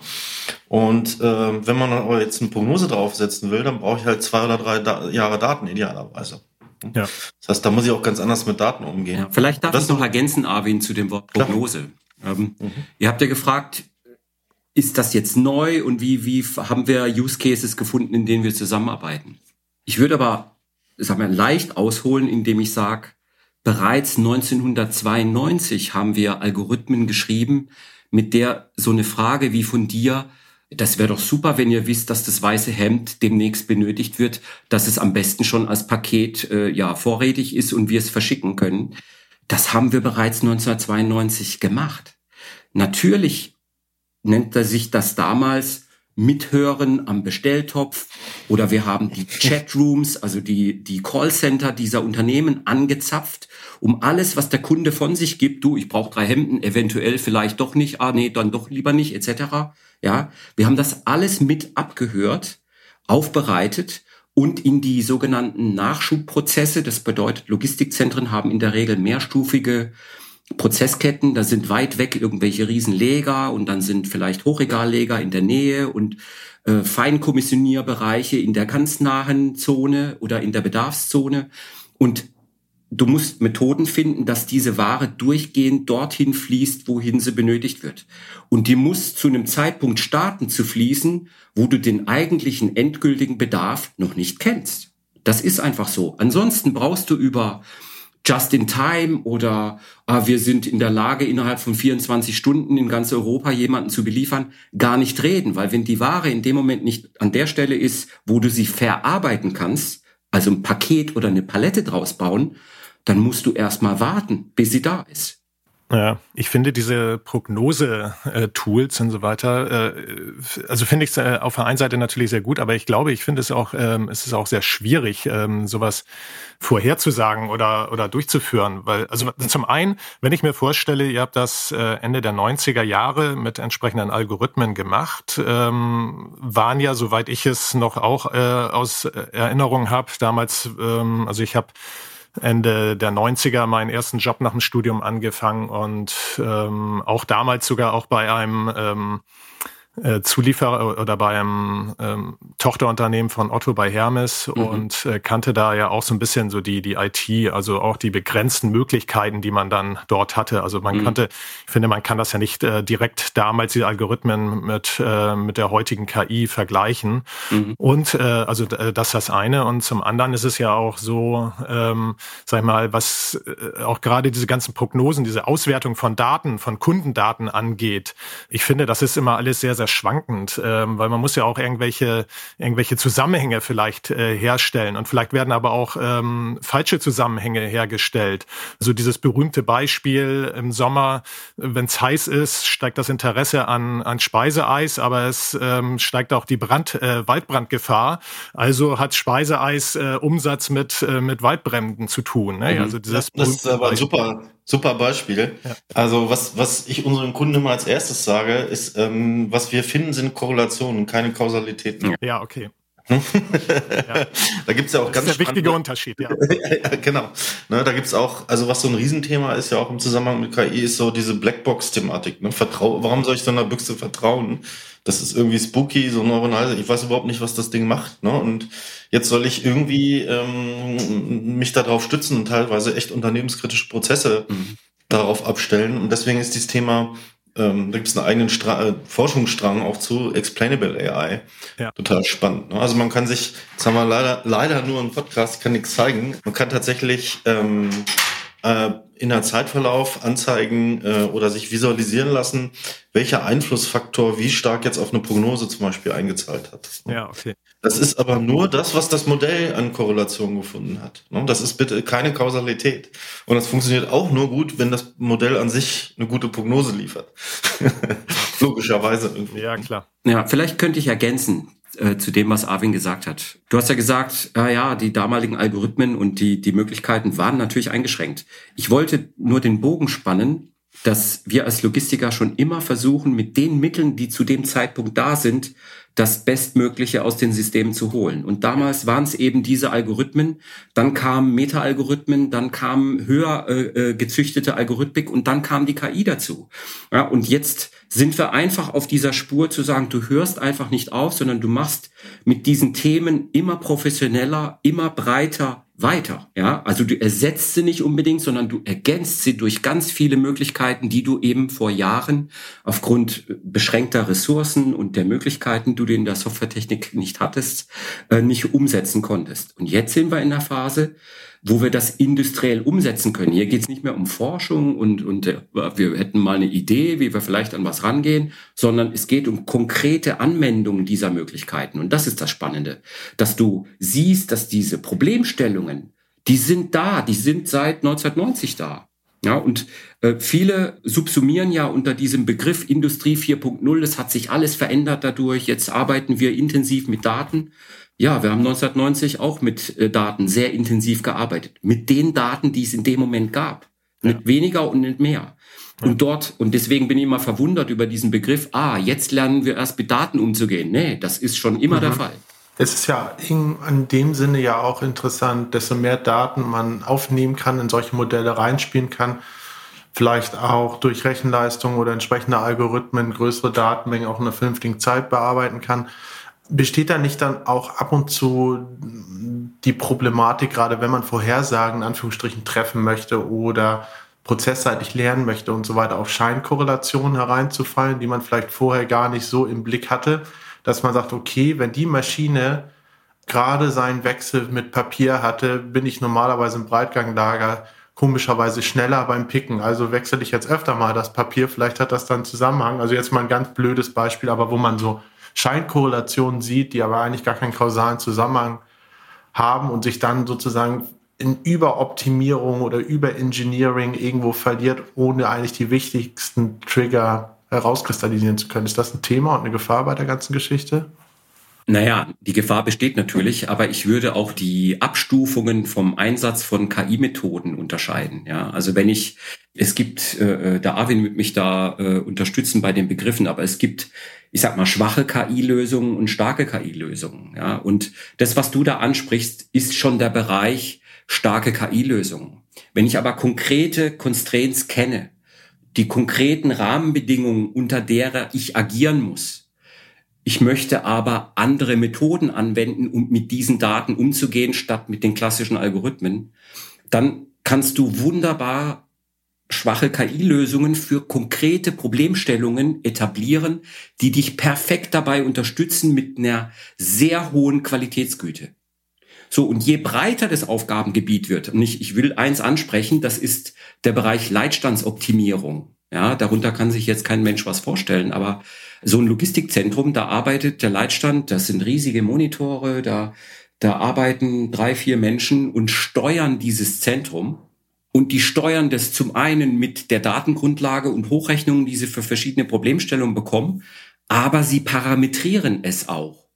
Und äh, wenn man aber jetzt eine Prognose draufsetzen will, dann brauche ich halt zwei oder drei da Jahre Daten idealerweise. Ja. Das heißt, da muss ich auch ganz anders mit Daten umgehen. Ja, vielleicht darf das ich noch ergänzen, Arvin, zu dem Wort Prognose. Ähm, mhm. Ihr habt ja gefragt, ist das jetzt neu und wie, wie haben wir Use Cases gefunden, in denen wir zusammenarbeiten? Ich würde aber, sagen wir, leicht ausholen, indem ich sage, bereits 1992 haben wir Algorithmen geschrieben, mit der so eine Frage wie von dir das wäre doch super, wenn ihr wisst, dass das weiße Hemd demnächst benötigt wird, dass es am besten schon als Paket äh, ja vorrätig ist und wir es verschicken können. Das haben wir bereits 1992 gemacht. Natürlich nennt er sich das damals Mithören am Bestelltopf oder wir haben die Chatrooms, also die, die Callcenter dieser Unternehmen angezapft, um alles, was der Kunde von sich gibt, du, ich brauche drei Hemden, eventuell vielleicht doch nicht, ah nee, dann doch lieber nicht, etc ja, wir haben das alles mit abgehört, aufbereitet und in die sogenannten Nachschubprozesse. Das bedeutet, Logistikzentren haben in der Regel mehrstufige Prozessketten. Da sind weit weg irgendwelche Riesenleger und dann sind vielleicht Hochregalleger in der Nähe und äh, Feinkommissionierbereiche in der ganz nahen Zone oder in der Bedarfszone. Und du musst Methoden finden, dass diese Ware durchgehend dorthin fließt, wohin sie benötigt wird. Und die muss zu einem Zeitpunkt starten zu fließen, wo du den eigentlichen endgültigen Bedarf noch nicht kennst. Das ist einfach so. Ansonsten brauchst du über just in time oder ah, wir sind in der Lage, innerhalb von 24 Stunden in ganz Europa jemanden zu beliefern, gar nicht reden. Weil wenn die Ware in dem Moment nicht an der Stelle ist, wo du sie verarbeiten kannst, also ein Paket oder eine Palette draus bauen, dann musst du erstmal warten, bis sie da ist. Ja, ich finde diese Prognose-Tools und so weiter, äh, also finde ich es äh, auf der einen Seite natürlich sehr gut, aber ich glaube, ich finde es auch, ähm, es ist auch sehr schwierig, ähm, sowas vorherzusagen oder, oder durchzuführen. Weil, also zum einen, wenn ich mir vorstelle, ihr habt das äh, Ende der 90er Jahre mit entsprechenden Algorithmen gemacht, ähm, waren ja, soweit ich es noch auch äh, aus Erinnerung habe, damals, also ich habe Ende der 90er meinen ersten Job nach dem Studium angefangen und ähm, auch damals sogar auch bei einem ähm, äh, Zulieferer oder bei einem ähm, Tochterunternehmen von Otto bei Hermes mhm. und äh, kannte da ja auch so ein bisschen so die die IT, also auch die begrenzten Möglichkeiten, die man dann dort hatte. Also man mhm. kannte, ich finde, man kann das ja nicht äh, direkt damals die Algorithmen mit äh, mit der heutigen KI vergleichen. Mhm. Und äh, also äh, das ist das eine und zum anderen ist es ja auch so, ähm, sag ich mal, was äh, auch gerade diese ganzen Prognosen, diese Auswertung von Daten, von Kundendaten angeht. Ich finde, das ist immer alles sehr sehr schwankend, ähm, weil man muss ja auch irgendwelche, irgendwelche Zusammenhänge vielleicht äh, herstellen und vielleicht werden aber auch ähm, falsche Zusammenhänge hergestellt. Also dieses berühmte Beispiel im Sommer, wenn es heiß ist, steigt das Interesse an, an Speiseeis, aber es ähm, steigt auch die Brand, äh, Waldbrandgefahr. Also hat Speiseeis äh, Umsatz mit, äh, mit Waldbränden zu tun. Ne? Mhm. Also dieses das ist aber super Super Beispiel. Ja. Also was, was ich unseren Kunden immer als erstes sage, ist, ähm, was wir finden, sind Korrelationen, keine Kausalitäten. Ja, okay. Ja. Da gibt's ja auch das ganz ist der wichtige Unterschied, ja. ja genau. Ne, da gibt's auch, also was so ein Riesenthema ist ja auch im Zusammenhang mit KI, ist so diese Blackbox-Thematik. Ne? Vertrau warum soll ich so einer Büchse vertrauen? Das ist irgendwie spooky, so neuronal. Ich weiß überhaupt nicht, was das Ding macht. Ne? Und jetzt soll ich irgendwie ähm, mich darauf stützen und teilweise echt unternehmenskritische Prozesse mhm. darauf abstellen. Und deswegen ist dieses Thema ähm, da gibt es einen eigenen Stra äh, Forschungsstrang auch zu Explainable AI. Ja. Total spannend. Ne? Also man kann sich, jetzt haben wir leider, leider nur einen Podcast, kann nichts zeigen. Man kann tatsächlich ähm, äh, in der Zeitverlauf anzeigen äh, oder sich visualisieren lassen, welcher Einflussfaktor wie stark jetzt auf eine Prognose zum Beispiel eingezahlt hat. Ja, okay. Das ist aber nur das, was das Modell an Korrelation gefunden hat. Ne? Das ist bitte keine Kausalität. Und das funktioniert auch nur gut, wenn das Modell an sich eine gute Prognose liefert. Logischerweise. Irgendwie. Ja, klar. Ja, vielleicht könnte ich ergänzen äh, zu dem, was Arvin gesagt hat. Du hast ja gesagt, ja, ja, die damaligen Algorithmen und die, die Möglichkeiten waren natürlich eingeschränkt. Ich wollte nur den Bogen spannen, dass wir als Logistiker schon immer versuchen, mit den Mitteln, die zu dem Zeitpunkt da sind, das Bestmögliche aus den Systemen zu holen. Und damals waren es eben diese Algorithmen, dann kamen Meta-Algorithmen, dann kam höher äh, äh, gezüchtete Algorithmik und dann kam die KI dazu. Ja, und jetzt sind wir einfach auf dieser Spur zu sagen, du hörst einfach nicht auf, sondern du machst mit diesen Themen immer professioneller, immer breiter weiter. Ja, also du ersetzt sie nicht unbedingt, sondern du ergänzt sie durch ganz viele Möglichkeiten, die du eben vor Jahren aufgrund beschränkter Ressourcen und der Möglichkeiten, die du in der Softwaretechnik nicht hattest, äh, nicht umsetzen konntest. Und jetzt sind wir in der Phase, wo wir das industriell umsetzen können. Hier geht es nicht mehr um Forschung und, und äh, wir hätten mal eine Idee, wie wir vielleicht an was rangehen, sondern es geht um konkrete Anwendungen dieser Möglichkeiten. Und das ist das Spannende, dass du siehst, dass diese Problemstellungen, die sind da, die sind seit 1990 da. Ja, und äh, viele subsumieren ja unter diesem Begriff Industrie 4.0, es hat sich alles verändert dadurch, jetzt arbeiten wir intensiv mit Daten. Ja, wir haben 1990 auch mit äh, Daten sehr intensiv gearbeitet. Mit den Daten, die es in dem Moment gab. Ja. Nicht weniger und nicht mehr. Ja. Und dort, und deswegen bin ich immer verwundert über diesen Begriff, ah, jetzt lernen wir erst mit Daten umzugehen. Nee, das ist schon immer mhm. der Fall. Es ist ja in, in dem Sinne ja auch interessant, desto mehr Daten man aufnehmen kann, in solche Modelle reinspielen kann, vielleicht auch durch Rechenleistung oder entsprechende Algorithmen größere Datenmengen auch in einer vernünftigen Zeit bearbeiten kann, Besteht da nicht dann auch ab und zu die Problematik, gerade wenn man Vorhersagen in Anführungsstrichen treffen möchte oder prozessseitig lernen möchte und so weiter, auf Scheinkorrelationen hereinzufallen, die man vielleicht vorher gar nicht so im Blick hatte, dass man sagt, okay, wenn die Maschine gerade seinen Wechsel mit Papier hatte, bin ich normalerweise im Breitganglager komischerweise schneller beim Picken. Also wechsle ich jetzt öfter mal das Papier. Vielleicht hat das dann Zusammenhang. Also jetzt mal ein ganz blödes Beispiel, aber wo man so Scheinkorrelationen sieht, die aber eigentlich gar keinen kausalen Zusammenhang haben und sich dann sozusagen in Überoptimierung oder Überengineering irgendwo verliert, ohne eigentlich die wichtigsten Trigger herauskristallisieren zu können. Ist das ein Thema und eine Gefahr bei der ganzen Geschichte? Naja, die Gefahr besteht natürlich, aber ich würde auch die Abstufungen vom Einsatz von KI-Methoden unterscheiden. Ja, also wenn ich, es gibt, äh, der Arvin wird mich da äh, unterstützen bei den Begriffen, aber es gibt, ich sag mal, schwache KI-Lösungen und starke KI-Lösungen. Ja, und das, was du da ansprichst, ist schon der Bereich starke KI-Lösungen. Wenn ich aber konkrete Constraints kenne, die konkreten Rahmenbedingungen, unter derer ich agieren muss, ich möchte aber andere Methoden anwenden, um mit diesen Daten umzugehen, statt mit den klassischen Algorithmen, dann kannst du wunderbar schwache KI-Lösungen für konkrete Problemstellungen etablieren, die dich perfekt dabei unterstützen mit einer sehr hohen Qualitätsgüte. So, und je breiter das Aufgabengebiet wird, und ich, ich will eins ansprechen, das ist der Bereich Leitstandsoptimierung. Ja, darunter kann sich jetzt kein Mensch was vorstellen, aber so ein Logistikzentrum, da arbeitet der Leitstand, das sind riesige Monitore, da, da arbeiten drei, vier Menschen und steuern dieses Zentrum. Und die steuern das zum einen mit der Datengrundlage und Hochrechnungen, die sie für verschiedene Problemstellungen bekommen, aber sie parametrieren es auch.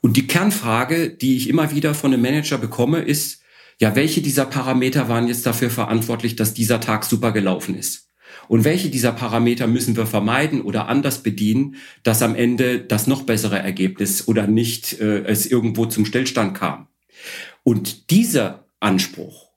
Und die Kernfrage, die ich immer wieder von einem Manager bekomme, ist, ja, welche dieser Parameter waren jetzt dafür verantwortlich, dass dieser Tag super gelaufen ist? Und welche dieser Parameter müssen wir vermeiden oder anders bedienen, dass am Ende das noch bessere Ergebnis oder nicht äh, es irgendwo zum Stillstand kam? Und dieser Anspruch,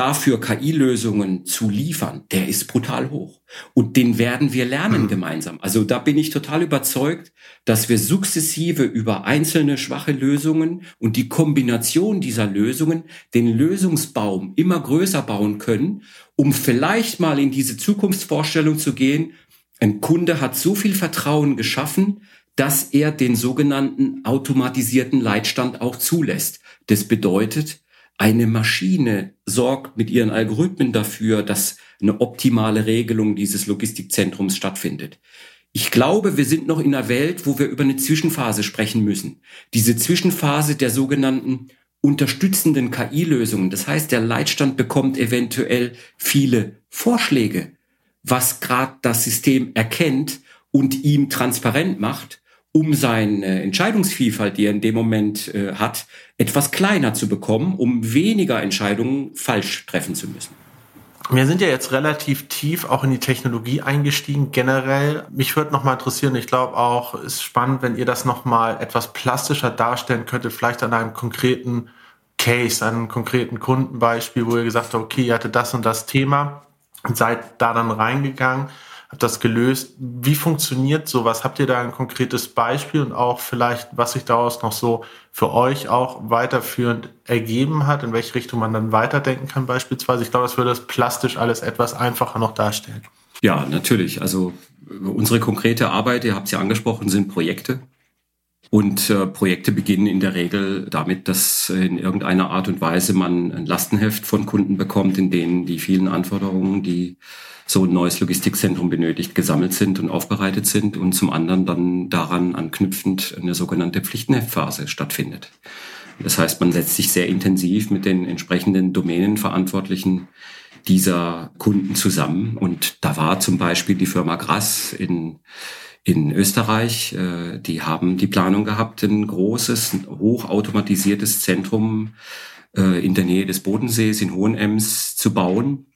dafür KI-Lösungen zu liefern, der ist brutal hoch. Und den werden wir lernen mhm. gemeinsam. Also da bin ich total überzeugt, dass wir sukzessive über einzelne schwache Lösungen und die Kombination dieser Lösungen den Lösungsbaum immer größer bauen können, um vielleicht mal in diese Zukunftsvorstellung zu gehen. Ein Kunde hat so viel Vertrauen geschaffen, dass er den sogenannten automatisierten Leitstand auch zulässt. Das bedeutet, eine Maschine sorgt mit ihren Algorithmen dafür, dass eine optimale Regelung dieses Logistikzentrums stattfindet. Ich glaube, wir sind noch in einer Welt, wo wir über eine Zwischenphase sprechen müssen. Diese Zwischenphase der sogenannten unterstützenden KI-Lösungen. Das heißt, der Leitstand bekommt eventuell viele Vorschläge, was gerade das System erkennt und ihm transparent macht um seine Entscheidungsvielfalt, die er in dem Moment äh, hat, etwas kleiner zu bekommen, um weniger Entscheidungen falsch treffen zu müssen. Wir sind ja jetzt relativ tief auch in die Technologie eingestiegen. Generell, mich würde noch mal interessieren, ich glaube auch, ist spannend, wenn ihr das noch mal etwas plastischer darstellen könntet, vielleicht an einem konkreten Case, an einem konkreten Kundenbeispiel, wo ihr gesagt habt, okay, ihr hattet das und das Thema und seid da dann reingegangen habt das gelöst. Wie funktioniert sowas? Habt ihr da ein konkretes Beispiel und auch vielleicht, was sich daraus noch so für euch auch weiterführend ergeben hat, in welche Richtung man dann weiterdenken kann beispielsweise? Ich glaube, das würde das plastisch alles etwas einfacher noch darstellen. Ja, natürlich. Also unsere konkrete Arbeit, ihr habt es ja angesprochen, sind Projekte. Und äh, Projekte beginnen in der Regel damit, dass in irgendeiner Art und Weise man ein Lastenheft von Kunden bekommt, in denen die vielen Anforderungen, die so ein neues Logistikzentrum benötigt, gesammelt sind und aufbereitet sind und zum anderen dann daran anknüpfend eine sogenannte Pflichtenheftphase stattfindet. Das heißt, man setzt sich sehr intensiv mit den entsprechenden Domänenverantwortlichen dieser Kunden zusammen. Und da war zum Beispiel die Firma Grass in, in Österreich, äh, die haben die Planung gehabt, ein großes, hochautomatisiertes Zentrum äh, in der Nähe des Bodensees in Hohenems zu bauen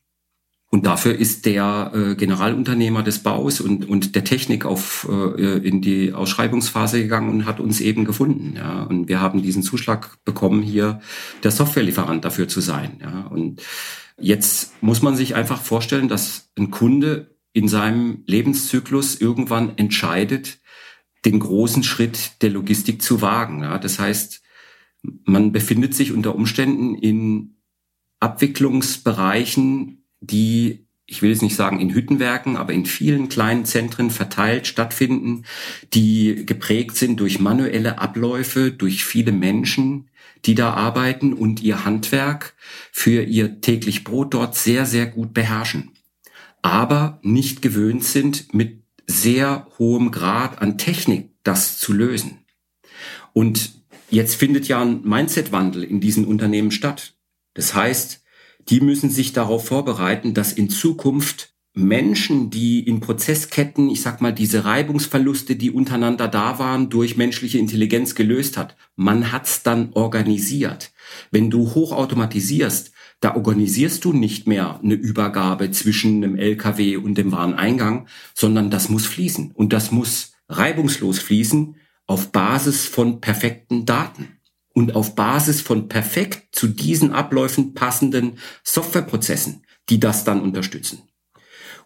und dafür ist der äh, Generalunternehmer des Baus und, und der Technik auf, äh, in die Ausschreibungsphase gegangen und hat uns eben gefunden. Ja. Und wir haben diesen Zuschlag bekommen, hier der Softwarelieferant dafür zu sein. Ja. Und jetzt muss man sich einfach vorstellen, dass ein Kunde in seinem Lebenszyklus irgendwann entscheidet, den großen Schritt der Logistik zu wagen. Ja. Das heißt, man befindet sich unter Umständen in Abwicklungsbereichen, die ich will jetzt nicht sagen in Hüttenwerken, aber in vielen kleinen Zentren verteilt stattfinden, die geprägt sind durch manuelle Abläufe, durch viele Menschen, die da arbeiten und ihr Handwerk für ihr täglich Brot dort sehr, sehr gut beherrschen. Aber nicht gewöhnt sind, mit sehr hohem Grad an Technik das zu lösen. Und jetzt findet ja ein Mindset-Wandel in diesen Unternehmen statt. Das heißt, die müssen sich darauf vorbereiten, dass in Zukunft Menschen, die in Prozessketten, ich sag mal, diese Reibungsverluste, die untereinander da waren, durch menschliche Intelligenz gelöst hat. Man hat's dann organisiert. Wenn du hochautomatisierst, da organisierst du nicht mehr eine Übergabe zwischen einem LKW und dem Wareneingang, sondern das muss fließen. Und das muss reibungslos fließen auf Basis von perfekten Daten und auf Basis von perfekt zu diesen Abläufen passenden Softwareprozessen, die das dann unterstützen.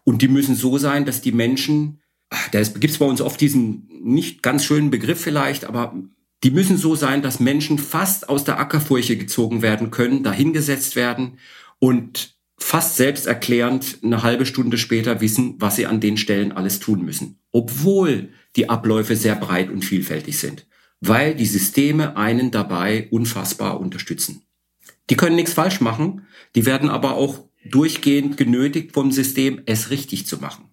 Und die müssen so sein, dass die Menschen, da gibt es bei uns oft diesen nicht ganz schönen Begriff vielleicht, aber die müssen so sein, dass Menschen fast aus der Ackerfurche gezogen werden können, dahingesetzt werden und fast selbsterklärend eine halbe Stunde später wissen, was sie an den Stellen alles tun müssen. Obwohl die Abläufe sehr breit und vielfältig sind. Weil die Systeme einen dabei unfassbar unterstützen. Die können nichts falsch machen, die werden aber auch durchgehend genötigt vom System, es richtig zu machen.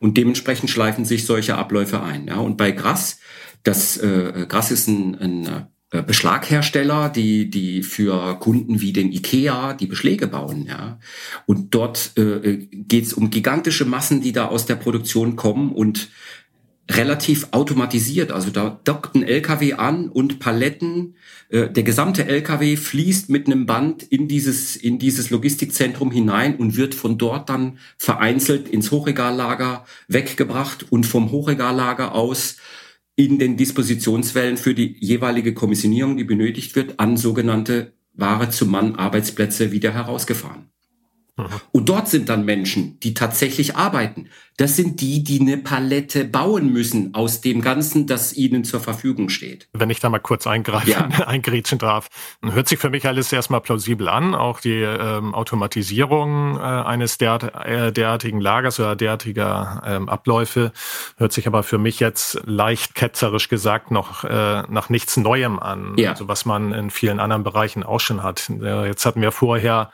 Und dementsprechend schleifen sich solche Abläufe ein. Ja. Und bei Grass, das äh, Grass ist ein, ein äh, Beschlaghersteller, die die für Kunden wie den IKEA die Beschläge bauen, ja. Und dort äh, geht es um gigantische Massen, die da aus der Produktion kommen und relativ automatisiert. Also da dockt ein LKW an und Paletten. Äh, der gesamte LKW fließt mit einem Band in dieses, in dieses Logistikzentrum hinein und wird von dort dann vereinzelt ins Hochregallager weggebracht und vom Hochregallager aus in den Dispositionswellen für die jeweilige Kommissionierung, die benötigt wird, an sogenannte Ware zum Mann Arbeitsplätze wieder herausgefahren. Und dort sind dann Menschen, die tatsächlich arbeiten. Das sind die, die eine Palette bauen müssen aus dem Ganzen, das ihnen zur Verfügung steht. Wenn ich da mal kurz eingreifen, ja. eingrätschen darf, hört sich für mich alles erstmal plausibel an. Auch die ähm, Automatisierung äh, eines der, äh, derartigen Lagers oder derartiger ähm, Abläufe hört sich aber für mich jetzt leicht ketzerisch gesagt noch äh, nach nichts Neuem an. Ja. Also was man in vielen anderen Bereichen auch schon hat. Äh, jetzt hatten wir vorher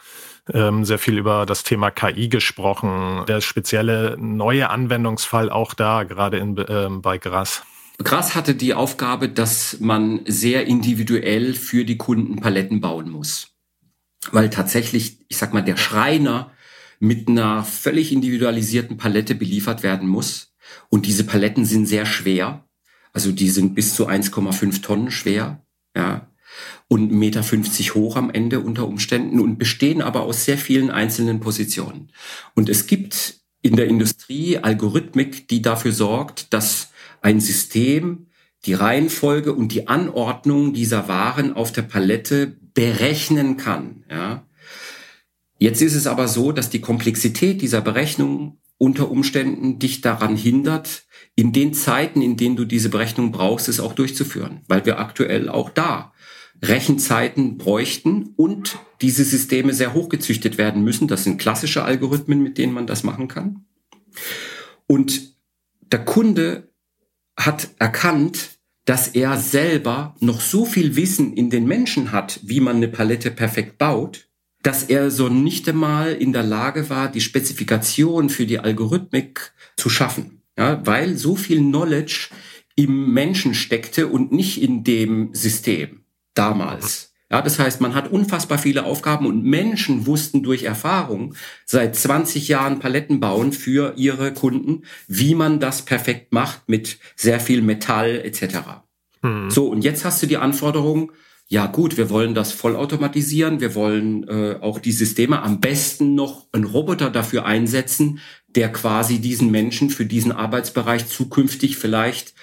ähm, sehr viel über das Thema KI gesprochen. Der spezielle neue Anwendungsfall auch da, gerade in, ähm, bei Gras. Gras hatte die Aufgabe, dass man sehr individuell für die Kunden Paletten bauen muss. Weil tatsächlich, ich sag mal, der Schreiner mit einer völlig individualisierten Palette beliefert werden muss. Und diese Paletten sind sehr schwer. Also die sind bis zu 1,5 Tonnen schwer. Ja und 1,50 Meter hoch am Ende unter Umständen und bestehen aber aus sehr vielen einzelnen Positionen. Und es gibt in der Industrie Algorithmik, die dafür sorgt, dass ein System die Reihenfolge und die Anordnung dieser Waren auf der Palette berechnen kann. Ja. Jetzt ist es aber so, dass die Komplexität dieser Berechnung unter Umständen dich daran hindert, in den Zeiten, in denen du diese Berechnung brauchst, es auch durchzuführen, weil wir aktuell auch da Rechenzeiten bräuchten und diese Systeme sehr hochgezüchtet werden müssen. Das sind klassische Algorithmen, mit denen man das machen kann. Und der Kunde hat erkannt, dass er selber noch so viel Wissen in den Menschen hat, wie man eine Palette perfekt baut, dass er so nicht einmal in der Lage war, die Spezifikation für die Algorithmik zu schaffen. Ja, weil so viel Knowledge im Menschen steckte und nicht in dem System damals. Ja, das heißt, man hat unfassbar viele Aufgaben und Menschen wussten durch Erfahrung seit 20 Jahren Paletten bauen für ihre Kunden, wie man das perfekt macht mit sehr viel Metall etc. Mhm. So, und jetzt hast du die Anforderung, ja gut, wir wollen das vollautomatisieren, wir wollen äh, auch die Systeme am besten noch einen Roboter dafür einsetzen, der quasi diesen Menschen für diesen Arbeitsbereich zukünftig vielleicht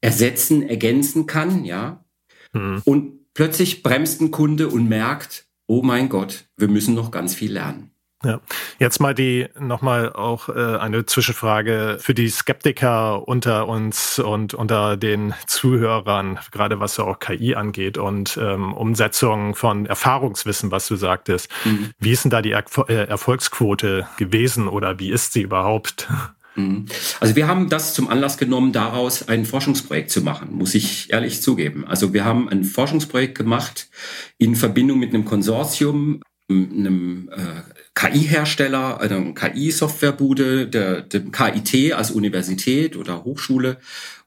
ersetzen, ergänzen kann, ja. Mhm. Und Plötzlich bremst ein Kunde und merkt, oh mein Gott, wir müssen noch ganz viel lernen. Ja, jetzt mal die nochmal auch äh, eine Zwischenfrage für die Skeptiker unter uns und unter den Zuhörern, gerade was ja auch KI angeht und ähm, Umsetzung von Erfahrungswissen, was du sagtest. Mhm. Wie ist denn da die er äh, Erfolgsquote gewesen oder wie ist sie überhaupt? Mhm. Also wir haben das zum Anlass genommen, daraus ein Forschungsprojekt zu machen, muss ich ehrlich zugeben. Also wir haben ein Forschungsprojekt gemacht in Verbindung mit einem Konsortium, einem äh, KI-Hersteller, einer KI-Softwarebude, der, dem KIT als Universität oder Hochschule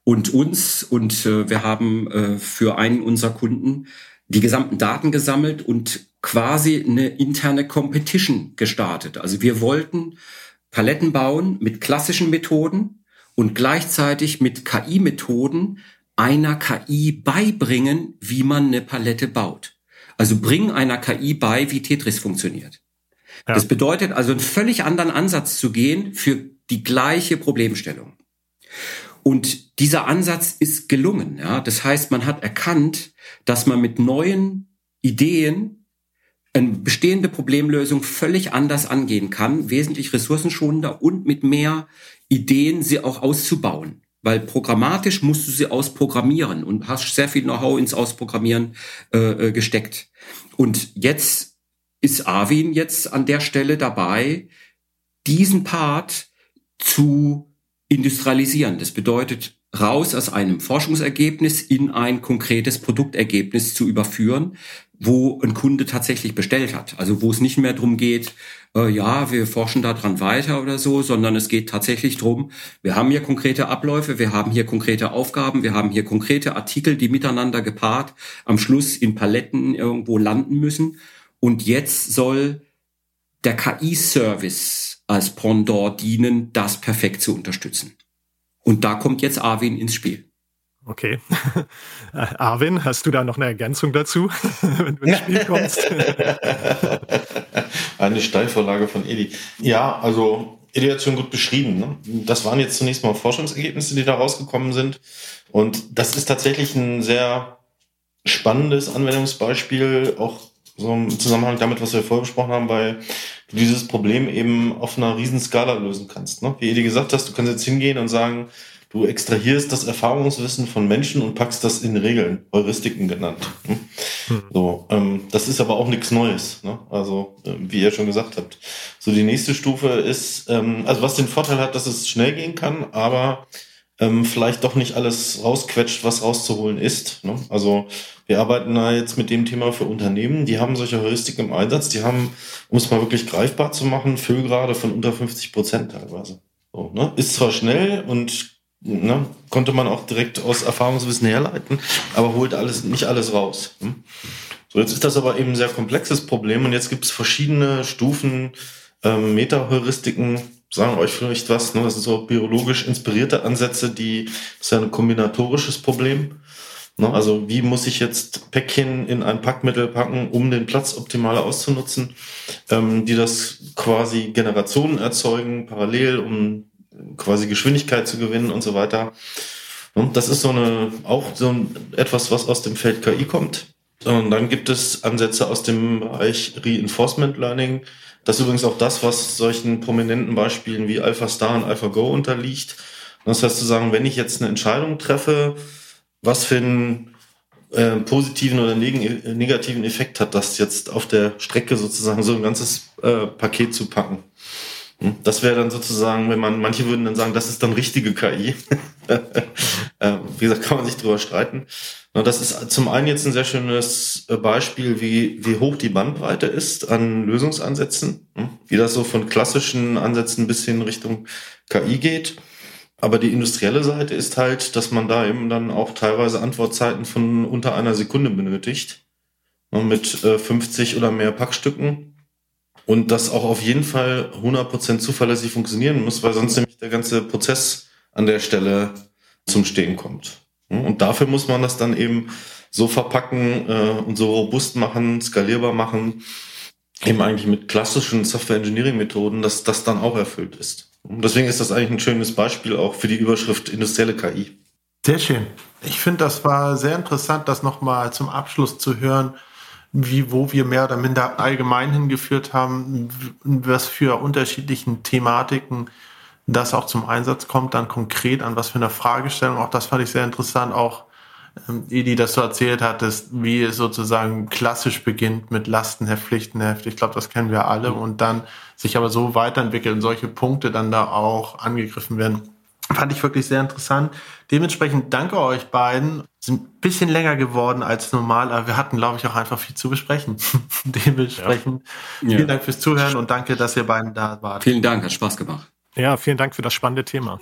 und uns. Und äh, wir haben äh, für einen unserer Kunden die gesamten Daten gesammelt und quasi eine interne Competition gestartet. Also wir wollten Paletten bauen mit klassischen Methoden und gleichzeitig mit KI-Methoden einer KI beibringen, wie man eine Palette baut. Also bring einer KI bei, wie Tetris funktioniert. Ja. Das bedeutet also einen völlig anderen Ansatz zu gehen für die gleiche Problemstellung. Und dieser Ansatz ist gelungen. Ja? Das heißt, man hat erkannt, dass man mit neuen Ideen eine bestehende Problemlösung völlig anders angehen kann, wesentlich ressourcenschonender und mit mehr Ideen sie auch auszubauen. Weil programmatisch musst du sie ausprogrammieren und hast sehr viel Know-how ins Ausprogrammieren äh, äh gesteckt. Und jetzt ist Arvin jetzt an der Stelle dabei, diesen Part zu industrialisieren. Das bedeutet, raus aus einem Forschungsergebnis in ein konkretes Produktergebnis zu überführen, wo ein Kunde tatsächlich bestellt hat. Also wo es nicht mehr darum geht, äh, ja, wir forschen daran weiter oder so, sondern es geht tatsächlich darum, wir haben hier konkrete Abläufe, wir haben hier konkrete Aufgaben, wir haben hier konkrete Artikel, die miteinander gepaart am Schluss in Paletten irgendwo landen müssen. Und jetzt soll der KI-Service als Pendant dienen, das perfekt zu unterstützen. Und da kommt jetzt Arvin ins Spiel. Okay. Arvin, hast du da noch eine Ergänzung dazu, wenn du ins Spiel kommst? eine Steilvorlage von Edi. Ja, also Edi hat schon gut beschrieben. Ne? Das waren jetzt zunächst mal Forschungsergebnisse, die da rausgekommen sind. Und das ist tatsächlich ein sehr spannendes Anwendungsbeispiel, auch so im Zusammenhang damit, was wir vorher besprochen haben, weil du dieses Problem eben auf einer riesen Skala lösen kannst. Ne? Wie Edi gesagt hast, du kannst jetzt hingehen und sagen, du extrahierst das Erfahrungswissen von Menschen und packst das in Regeln, Heuristiken genannt. Ne? Hm. So, ähm, das ist aber auch nichts Neues. Ne? Also, äh, wie ihr schon gesagt habt. So, die nächste Stufe ist, ähm, also was den Vorteil hat, dass es schnell gehen kann, aber ähm, vielleicht doch nicht alles rausquetscht, was rauszuholen ist. Ne? Also wir arbeiten da jetzt mit dem Thema für Unternehmen, die haben solche Heuristiken im Einsatz, die haben, um es mal wirklich greifbar zu machen, Füllgrade von unter 50 Prozent teilweise. So, ne? Ist zwar schnell und ne, konnte man auch direkt aus Erfahrungswissen herleiten, aber holt alles nicht alles raus. Ne? So, jetzt ist das aber eben ein sehr komplexes Problem und jetzt gibt es verschiedene Stufen, ähm, Meta-Heuristiken, sagen euch vielleicht was. Ne? Das sind so biologisch inspirierte Ansätze, die das ist ja ein kombinatorisches Problem. Ne? Also wie muss ich jetzt Päckchen in ein Packmittel packen, um den Platz optimal auszunutzen, ähm, die das quasi Generationen erzeugen, parallel, um quasi Geschwindigkeit zu gewinnen und so weiter. Und das ist so eine, auch so ein, etwas, was aus dem Feld KI kommt. Und dann gibt es Ansätze aus dem Bereich Reinforcement Learning, das ist übrigens auch das, was solchen prominenten Beispielen wie AlphaStar und AlphaGo unterliegt. Das heißt zu sagen, wenn ich jetzt eine Entscheidung treffe, was für einen äh, positiven oder neg negativen Effekt hat das jetzt auf der Strecke sozusagen so ein ganzes äh, Paket zu packen. Hm? Das wäre dann sozusagen, wenn man, manche würden dann sagen, das ist dann richtige KI. äh, wie gesagt, kann man sich drüber streiten. Das ist zum einen jetzt ein sehr schönes äh, Beispiel, wie, wie hoch die Bandbreite ist an Lösungsansätzen, hm? wie das so von klassischen Ansätzen bis hin Richtung KI geht. Aber die industrielle Seite ist halt, dass man da eben dann auch teilweise Antwortzeiten von unter einer Sekunde benötigt, ne, mit 50 äh, oder mehr Packstücken. Und das auch auf jeden Fall 100% zuverlässig funktionieren muss, weil sonst nämlich der ganze Prozess an der Stelle zum Stehen kommt. Und dafür muss man das dann eben so verpacken äh, und so robust machen, skalierbar machen, eben eigentlich mit klassischen Software Engineering Methoden, dass das dann auch erfüllt ist. Und deswegen ist das eigentlich ein schönes Beispiel auch für die Überschrift industrielle KI. Sehr schön. Ich finde, das war sehr interessant, das nochmal zum Abschluss zu hören, wie, wo wir mehr oder minder allgemein hingeführt haben, was für unterschiedlichen Thematiken das auch zum Einsatz kommt, dann konkret an was für eine Fragestellung. Auch das fand ich sehr interessant. Auch ähm, Edi, dass du erzählt hattest, wie es sozusagen klassisch beginnt mit Lastenheft, Pflichtenheft. Ich glaube, das kennen wir alle mhm. und dann sich aber so weiterentwickelt und solche Punkte dann da auch angegriffen werden. Fand ich wirklich sehr interessant. Dementsprechend danke euch beiden. Sind ein bisschen länger geworden als normal, aber wir hatten, glaube ich, auch einfach viel zu besprechen. Dementsprechend ja. vielen Dank fürs Zuhören und danke, dass ihr beiden da wart. Vielen Dank, hat Spaß gemacht. Ja, vielen Dank für das spannende Thema.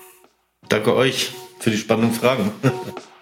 Danke euch für die spannenden Fragen.